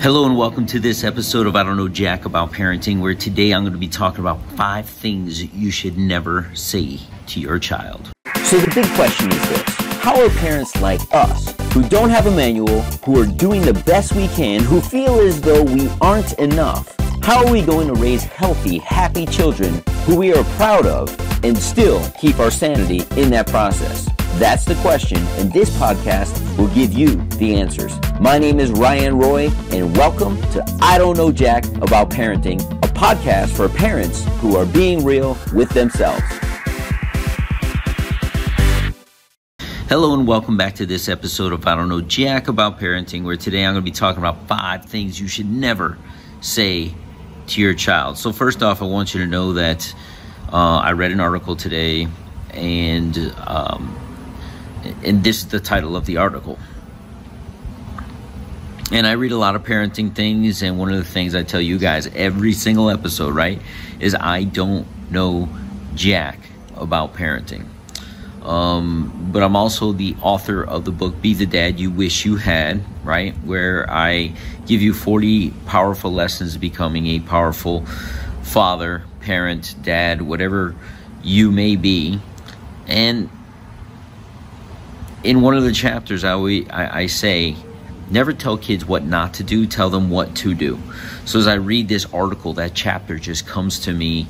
Hello and welcome to this episode of I Don't Know Jack About Parenting, where today I'm going to be talking about five things you should never say to your child. So the big question is this How are parents like us, who don't have a manual, who are doing the best we can, who feel as though we aren't enough, how are we going to raise healthy, happy children who we are proud of and still keep our sanity in that process? That's the question, and this podcast will give you the answers. My name is Ryan Roy, and welcome to I Don't Know Jack About Parenting, a podcast for parents who are being real with themselves. Hello and welcome back to this episode of I Don't Know Jack About Parenting, where today I'm going to be talking about five things you should never say to your child. So, first off, I want you to know that uh, I read an article today, and um, and this is the title of the article. And I read a lot of parenting things, and one of the things I tell you guys every single episode, right, is I don't know jack about parenting. Um, but I'm also the author of the book Be the Dad You Wish You Had, right? Where I give you 40 powerful lessons becoming a powerful father, parent, dad, whatever you may be. And in one of the chapters, I, I, I say, never tell kids what not to do, tell them what to do. So as I read this article, that chapter just comes to me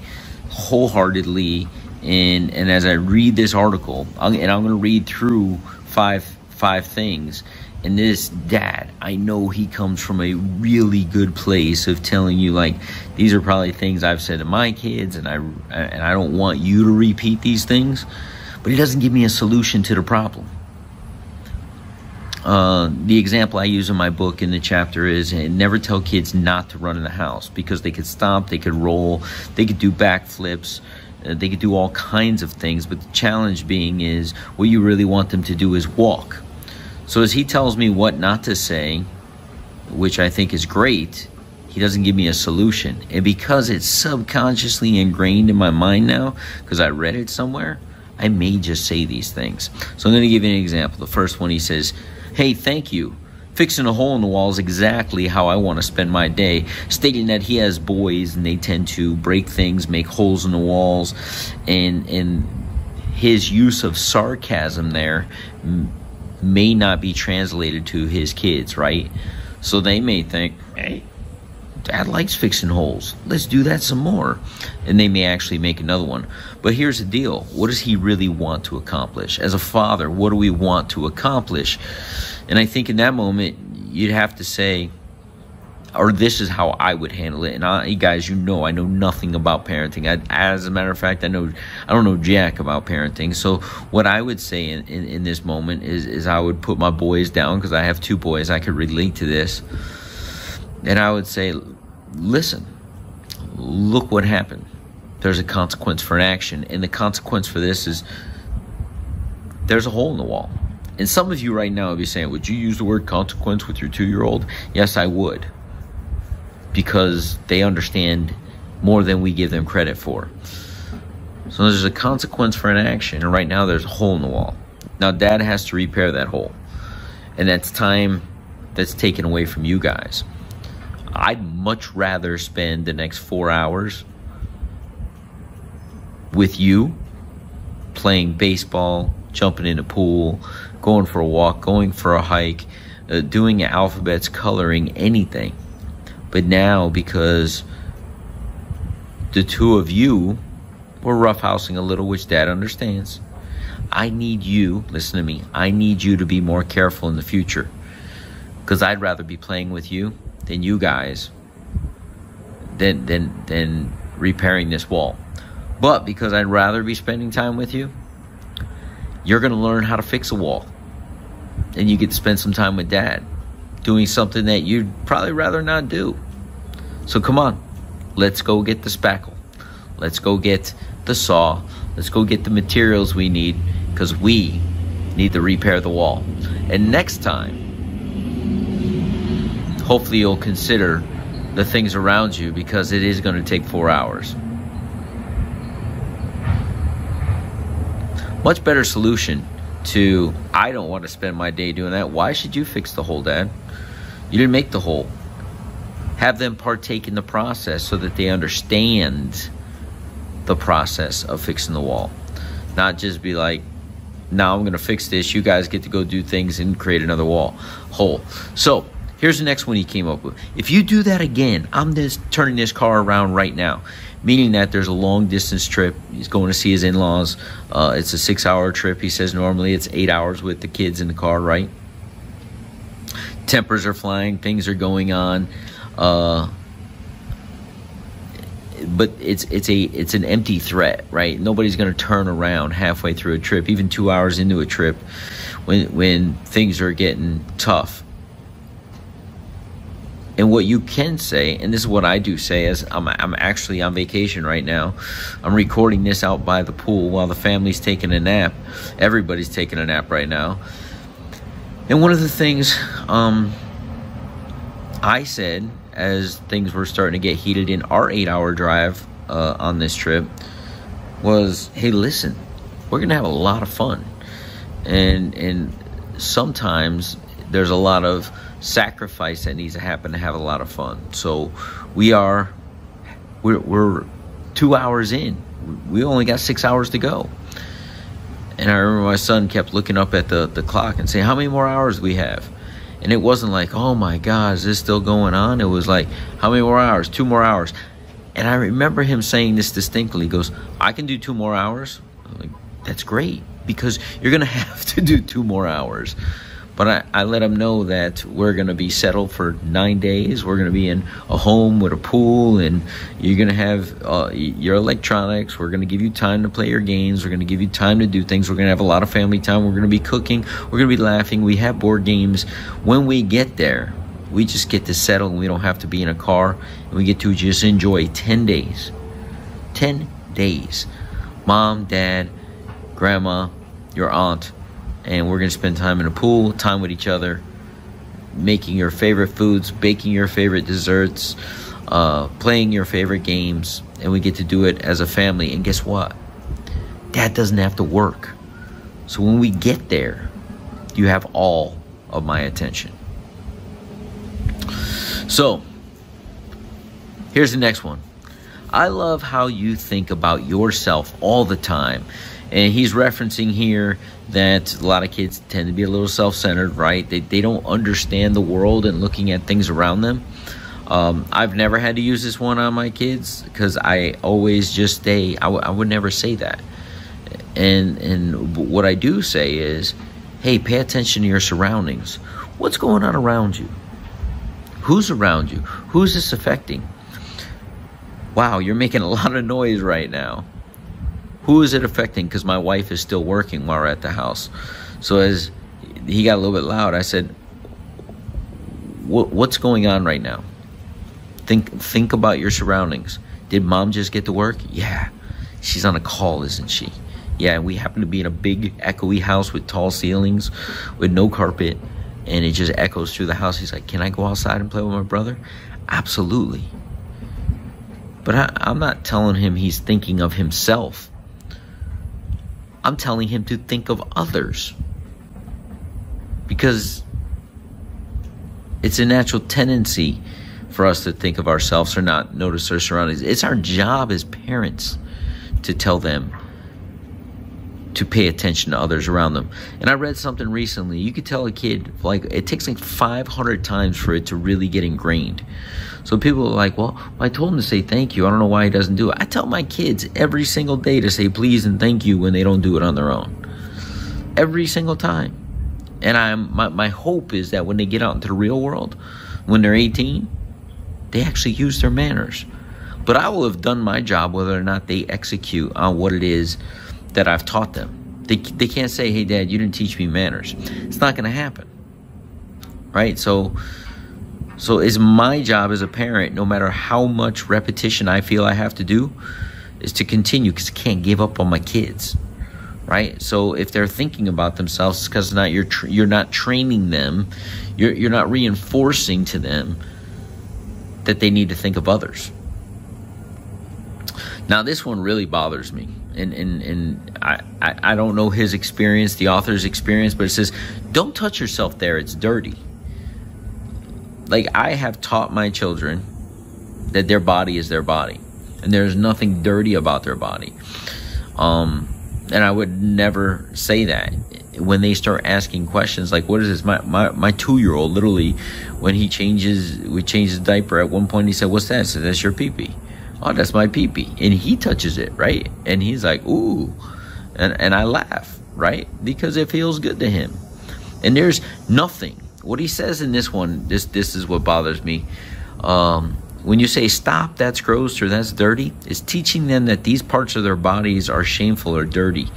wholeheartedly. And, and as I read this article, and I'm going to read through five five things. And this dad, I know he comes from a really good place of telling you like these are probably things I've said to my kids, and I and I don't want you to repeat these things. But he doesn't give me a solution to the problem. Uh, the example I use in my book in the chapter is never tell kids not to run in the house because they could stomp, they could roll, they could do backflips, uh, they could do all kinds of things. But the challenge being is what you really want them to do is walk. So as he tells me what not to say, which I think is great, he doesn't give me a solution. And because it's subconsciously ingrained in my mind now, because I read it somewhere, I may just say these things. So I'm going to give you an example. The first one he says, Hey, thank you. Fixing a hole in the wall is exactly how I want to spend my day, stating that he has boys and they tend to break things, make holes in the walls, and and his use of sarcasm there may not be translated to his kids, right? So they may think, "Hey, dad likes fixing holes. Let's do that some more. And they may actually make another one. But here's the deal what does he really want to accomplish? As a father, what do we want to accomplish? And I think in that moment, you'd have to say, or this is how I would handle it. And I, guys, you know, I know nothing about parenting. I, as a matter of fact, I know I don't know jack about parenting. So what I would say in, in, in this moment is is I would put my boys down because I have two boys. I could relate to this, and I would say, listen, look what happened. There's a consequence for an action, and the consequence for this is there's a hole in the wall. And some of you right now would be saying, Would you use the word consequence with your two year old? Yes, I would. Because they understand more than we give them credit for. So there's a consequence for an action, and right now there's a hole in the wall. Now, dad has to repair that hole. And that's time that's taken away from you guys. I'd much rather spend the next four hours with you playing baseball, jumping in a pool, going for a walk, going for a hike, uh, doing alphabets, coloring, anything. But now, because the two of you were roughhousing a little, which dad understands, I need you, listen to me, I need you to be more careful in the future. Because I'd rather be playing with you than you guys than than than repairing this wall. But because I'd rather be spending time with you, you're going to learn how to fix a wall. And you get to spend some time with dad doing something that you'd probably rather not do. So come on. Let's go get the spackle. Let's go get the saw. Let's go get the materials we need because we need to repair the wall. And next time, hopefully you'll consider the things around you because it is going to take four hours. Much better solution to I don't want to spend my day doing that. Why should you fix the hole, Dad? You didn't make the hole. have them partake in the process so that they understand the process of fixing the wall not just be like now i'm going to fix this you guys get to go do things and create another wall hole so here's the next one he came up with if you do that again i'm just turning this car around right now meaning that there's a long distance trip. He's going to see his in laws. Uh, it's a six hour trip. He says normally it's eight hours with the kids in the car, right? Tempers are flying, things are going on. Uh, but it's it's a it's an empty threat, right? Nobody's going to turn around halfway through a trip, even two hours into a trip, when when things are getting tough and what you can say, and this is what I do say, is I'm, I'm actually on vacation right now. I'm recording this out by the pool while the family's taking a nap. Everybody's taking a nap right now. And one of the things um, I said as things were starting to get heated in our eight hour drive uh, on this trip was hey, listen, we're going to have a lot of fun. And, and sometimes there's a lot of sacrifice that needs to happen to have a lot of fun. So we are we're, we're two hours in. We only got six hours to go. And I remember my son kept looking up at the, the clock and saying, How many more hours we have? And it wasn't like, Oh my God, is this still going on? It was like, How many more hours? Two more hours. And I remember him saying this distinctly. He goes, I can do two more hours. I'm like, That's great because you're going to have to do two more hours. But I, I let them know that we're going to be settled for nine days. We're going to be in a home with a pool, and you're going to have uh, your electronics. We're going to give you time to play your games. We're going to give you time to do things. We're going to have a lot of family time. We're going to be cooking. We're going to be laughing. We have board games. When we get there, we just get to settle and we don't have to be in a car and we get to just enjoy 10 days 10 days mom dad grandma your aunt and we're going to spend time in a pool, time with each other, making your favorite foods, baking your favorite desserts, uh, playing your favorite games, and we get to do it as a family. And guess what? Dad doesn't have to work. So when we get there, you have all of my attention. So, here's the next one. I love how you think about yourself all the time. And he's referencing here that a lot of kids tend to be a little self-centered right? They, they don't understand the world and looking at things around them. Um, i've never had to use this one on my kids because i always just stay I, w- I would never say that. And and what i do say is hey pay attention to your surroundings. What's going on around you? Who's around you? Who's this affecting? Wow you're making a lot of noise right now who is it affecting? Because my wife is still working while we're at the house. So as he got a little bit loud, I said, "What's going on right now? Think think about your surroundings. Did mom just get to work? Yeah, she's on a call, isn't she? Yeah, and we happen to be in a big echoey house with tall ceilings, with no carpet, and it just echoes through the house. He's like, "Can I go outside and play with my brother?" Absolutely. But I, I'm not telling him he's thinking of himself. I'm telling him to think of others. Because it's a natural tendency for us to think of ourselves or not notice our surroundings. It's our job as parents to tell them to pay attention to others around them. And I read something recently. You could tell a kid like it takes like 500 times for it to really get ingrained. So people are like, well, I told him to say thank you. I don't know why he doesn't do it. I tell my kids every single day to say please and thank you when they don't do it on their own. Every single time. And I'm my, my hope is that when they get out into the real world, when they're 18, they actually use their manners. But I will have done my job whether or not they execute on what it is that I've taught them. They, they can't say, hey, dad, you didn't teach me manners. It's not going to happen. Right? So, so it's my job as a parent, no matter how much repetition I feel I have to do, is to continue because I can't give up on my kids, right? So if they're thinking about themselves, because not you're tra- you're not training them, you're you're not reinforcing to them that they need to think of others. Now this one really bothers me, and and and I, I I don't know his experience, the author's experience, but it says, "Don't touch yourself there; it's dirty." like I have taught my children that their body is their body, and there's nothing dirty about their body. Um, and I would never say that when they start asking questions like what is this my my, my two-year-old literally when he changes we change his diaper at one point he said what's that said that's your pee-pee oh that's my pee-pee. And he touches it right? And he's like ooh. And and I laugh right? Because it feels good to him. And there's nothing. What he says in this one this this is what bothers me. Um when you say stop that's gross or that's dirty is teaching them that these parts of their bodies are shameful or dirty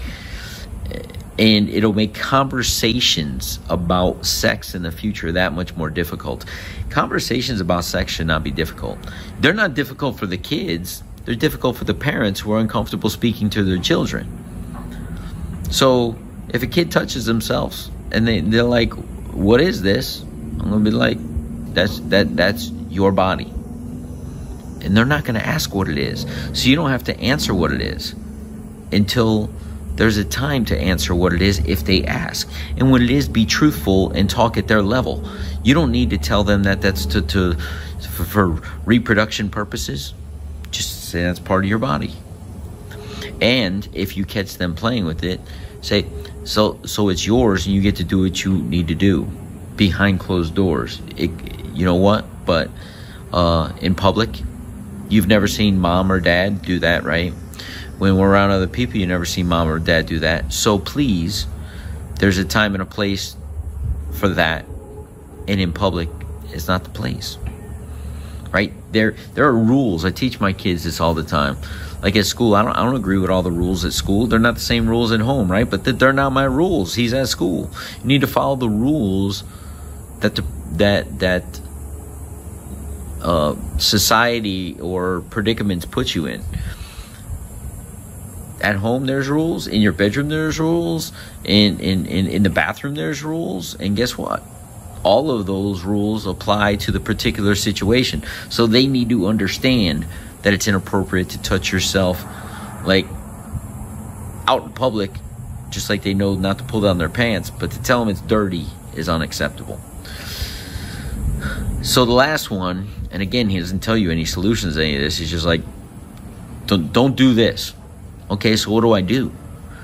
and it'll make conversations about sex in the future that much more difficult. Conversations about sex should not be difficult. They're not difficult for the kids, they're difficult for the parents who are uncomfortable speaking to their children. So if a kid touches themselves and they, they're like, What is this? I'm gonna be like, That's that that's your body. And they're not gonna ask what it is. So you don't have to answer what it is until there's a time to answer what it is if they ask. And when it is, be truthful and talk at their level. You don't need to tell them that that's to, to for, for reproduction purposes. Just say that's part of your body. And if you catch them playing with it, say, so so it's yours and you get to do what you need to do behind closed doors. It, you know what? But uh, in public, you've never seen mom or dad do that, right? When we're around other people, you never see mom or dad do that. So please, there's a time and a place for that. And in public, it's not the place. Right? There there are rules. I teach my kids this all the time. Like at school, I don't I don't agree with all the rules at school. They're not the same rules at home, right? But they're not my rules. He's at school. You need to follow the rules that the that that uh, society or predicaments put you in at home there's rules in your bedroom there's rules in, in, in, in the bathroom there's rules and guess what? All of those rules apply to the particular situation. So they need to understand that it's inappropriate to touch yourself like out in public just like they know not to pull down their pants but to tell them it's dirty is unacceptable. So the last one and again he doesn't tell you any solutions to any of this he's just like don't, don't do this Okay, so what do I do?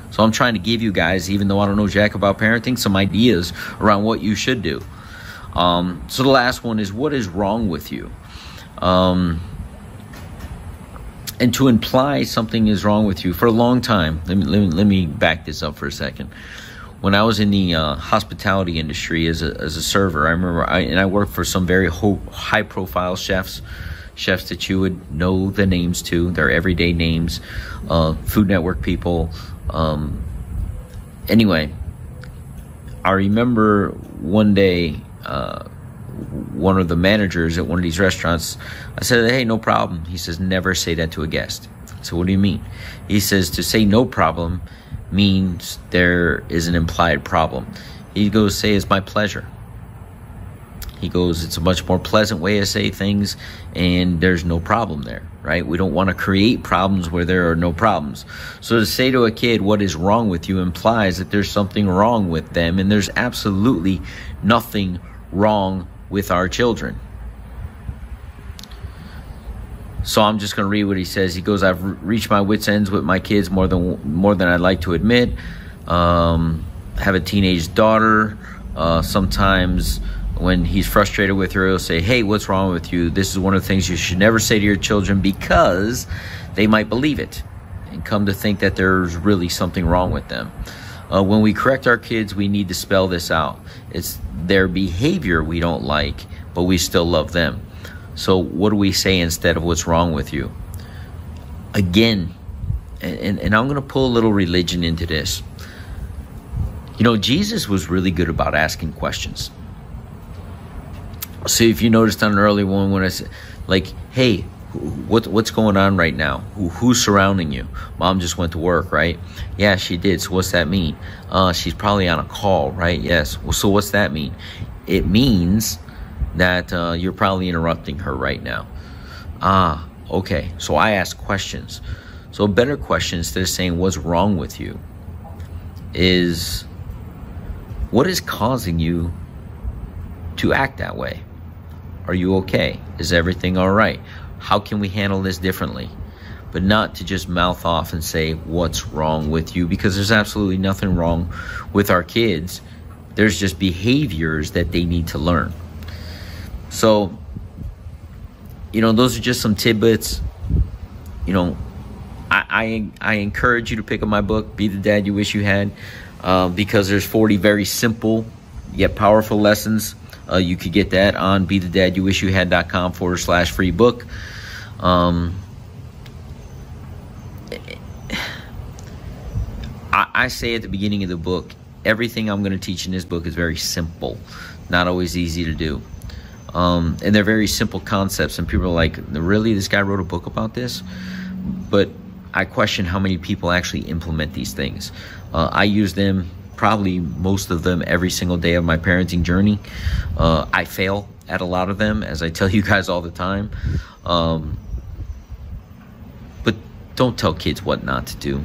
So I'm trying to give you guys, even though I don't know jack about parenting, some ideas around what you should do. Um, so the last one is what is wrong with you? Um, and to imply something is wrong with you for a long time, let me, let me, let me back this up for a second. When I was in the uh, hospitality industry as a, as a server, I remember, I, and I worked for some very ho- high profile chefs chefs that you would know the names to. They're everyday names, uh, Food Network people. Um, anyway, I remember one day, uh, one of the managers at one of these restaurants, I said, Hey, no problem. He says, Never say that to a guest. So, what do you mean? He says, To say no problem means there is an implied problem. He goes, Say, It's my pleasure. He goes, it's a much more pleasant way to say things, and there's no problem there, right? We don't want to create problems where there are no problems. So to say to a kid, what is wrong with you implies that there's something wrong with them, and there's absolutely nothing wrong with our children. So I'm just going to read what he says. He goes, "I've reached my wits' ends with my kids more than more than I'd like to admit. Um, have a teenage daughter. Uh, sometimes when he's frustrated with her, he'll say, Hey, what's wrong with you? This is one of the things you should never say to your children because they might believe it and come to think that there's really something wrong with them. Uh, when we correct our kids, we need to spell this out. It's their behavior we don't like, but we still love them. So, what do we say instead of what's wrong with you? Again, and, and I'm going to pull a little religion into this. You know, Jesus was really good about asking questions. See if you noticed on an early one when I said, like, hey, what what's going on right now? Who, who's surrounding you? Mom just went to work, right? Yeah, she did. So what's that mean? Uh, she's probably on a call, right? Yes. Well, so what's that mean? It means that uh, you're probably interrupting her right now. Ah, okay. So I ask questions. So a better question instead of saying what's wrong with you is what is causing you to act that way? Are you okay? Is everything all right? How can we handle this differently? But not to just mouth off and say what's wrong with you because there's absolutely nothing wrong with our kids. There's just behaviors that they need to learn. So, you know, those are just some tidbits. You know, I, I, I encourage you to pick up my book, Be the Dad You Wish You Had, uh, because there's 40 very simple yet powerful lessons. Uh, you could get that on Be the Dad You Wish You Had.com forward slash free book. Um, I, I say at the beginning of the book, everything I'm going to teach in this book is very simple, not always easy to do. Um, and they're very simple concepts, and people are like, "Really, this guy wrote a book about this?" But I question how many people actually implement these things. Uh, I use them probably most of them every single day of my parenting journey. Uh, I fail at a lot of them, as I tell you guys all the time. Um, but don't tell kids what not to do.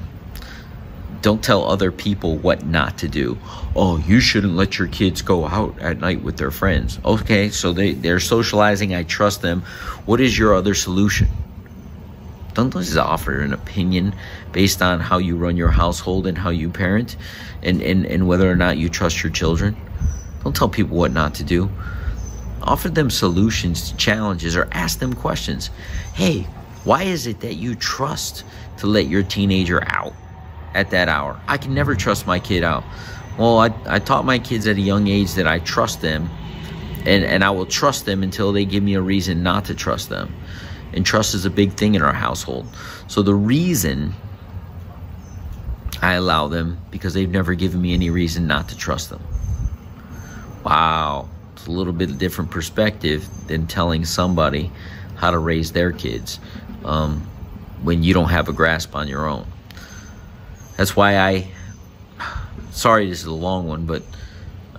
Don't tell other people what not to do. Oh, you shouldn't let your kids go out at night with their friends. Okay, so they, they're socializing. I trust them. What is your other solution? Don't just offer an opinion based on how you run your household and how you parent and, and, and whether or not you trust your children. Don't tell people what not to do. Offer them solutions to challenges or ask them questions. Hey, why is it that you trust to let your teenager out at that hour? I can never trust my kid out. Well, I, I taught my kids at a young age that I trust them and, and I will trust them until they give me a reason not to trust them. And trust is a big thing in our household. So the reason I allow them because they've never given me any reason not to trust them. Wow, it's a little bit different perspective than telling somebody how to raise their kids um, when you don't have a grasp on your own. That's why I, sorry, this is a long one, but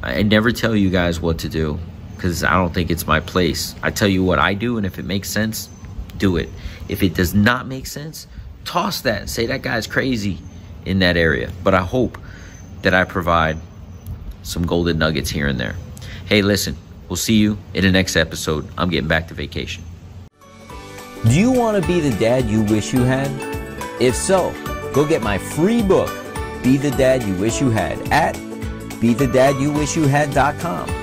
I never tell you guys what to do because I don't think it's my place. I tell you what I do, and if it makes sense, do it. If it does not make sense, toss that. Say that guy's crazy in that area. But I hope that I provide some golden nuggets here and there. Hey, listen, we'll see you in the next episode. I'm getting back to vacation. Do you want to be the dad you wish you had? If so, go get my free book, Be the Dad You Wish You Had, at BeTheDadYouWishYouHad.com.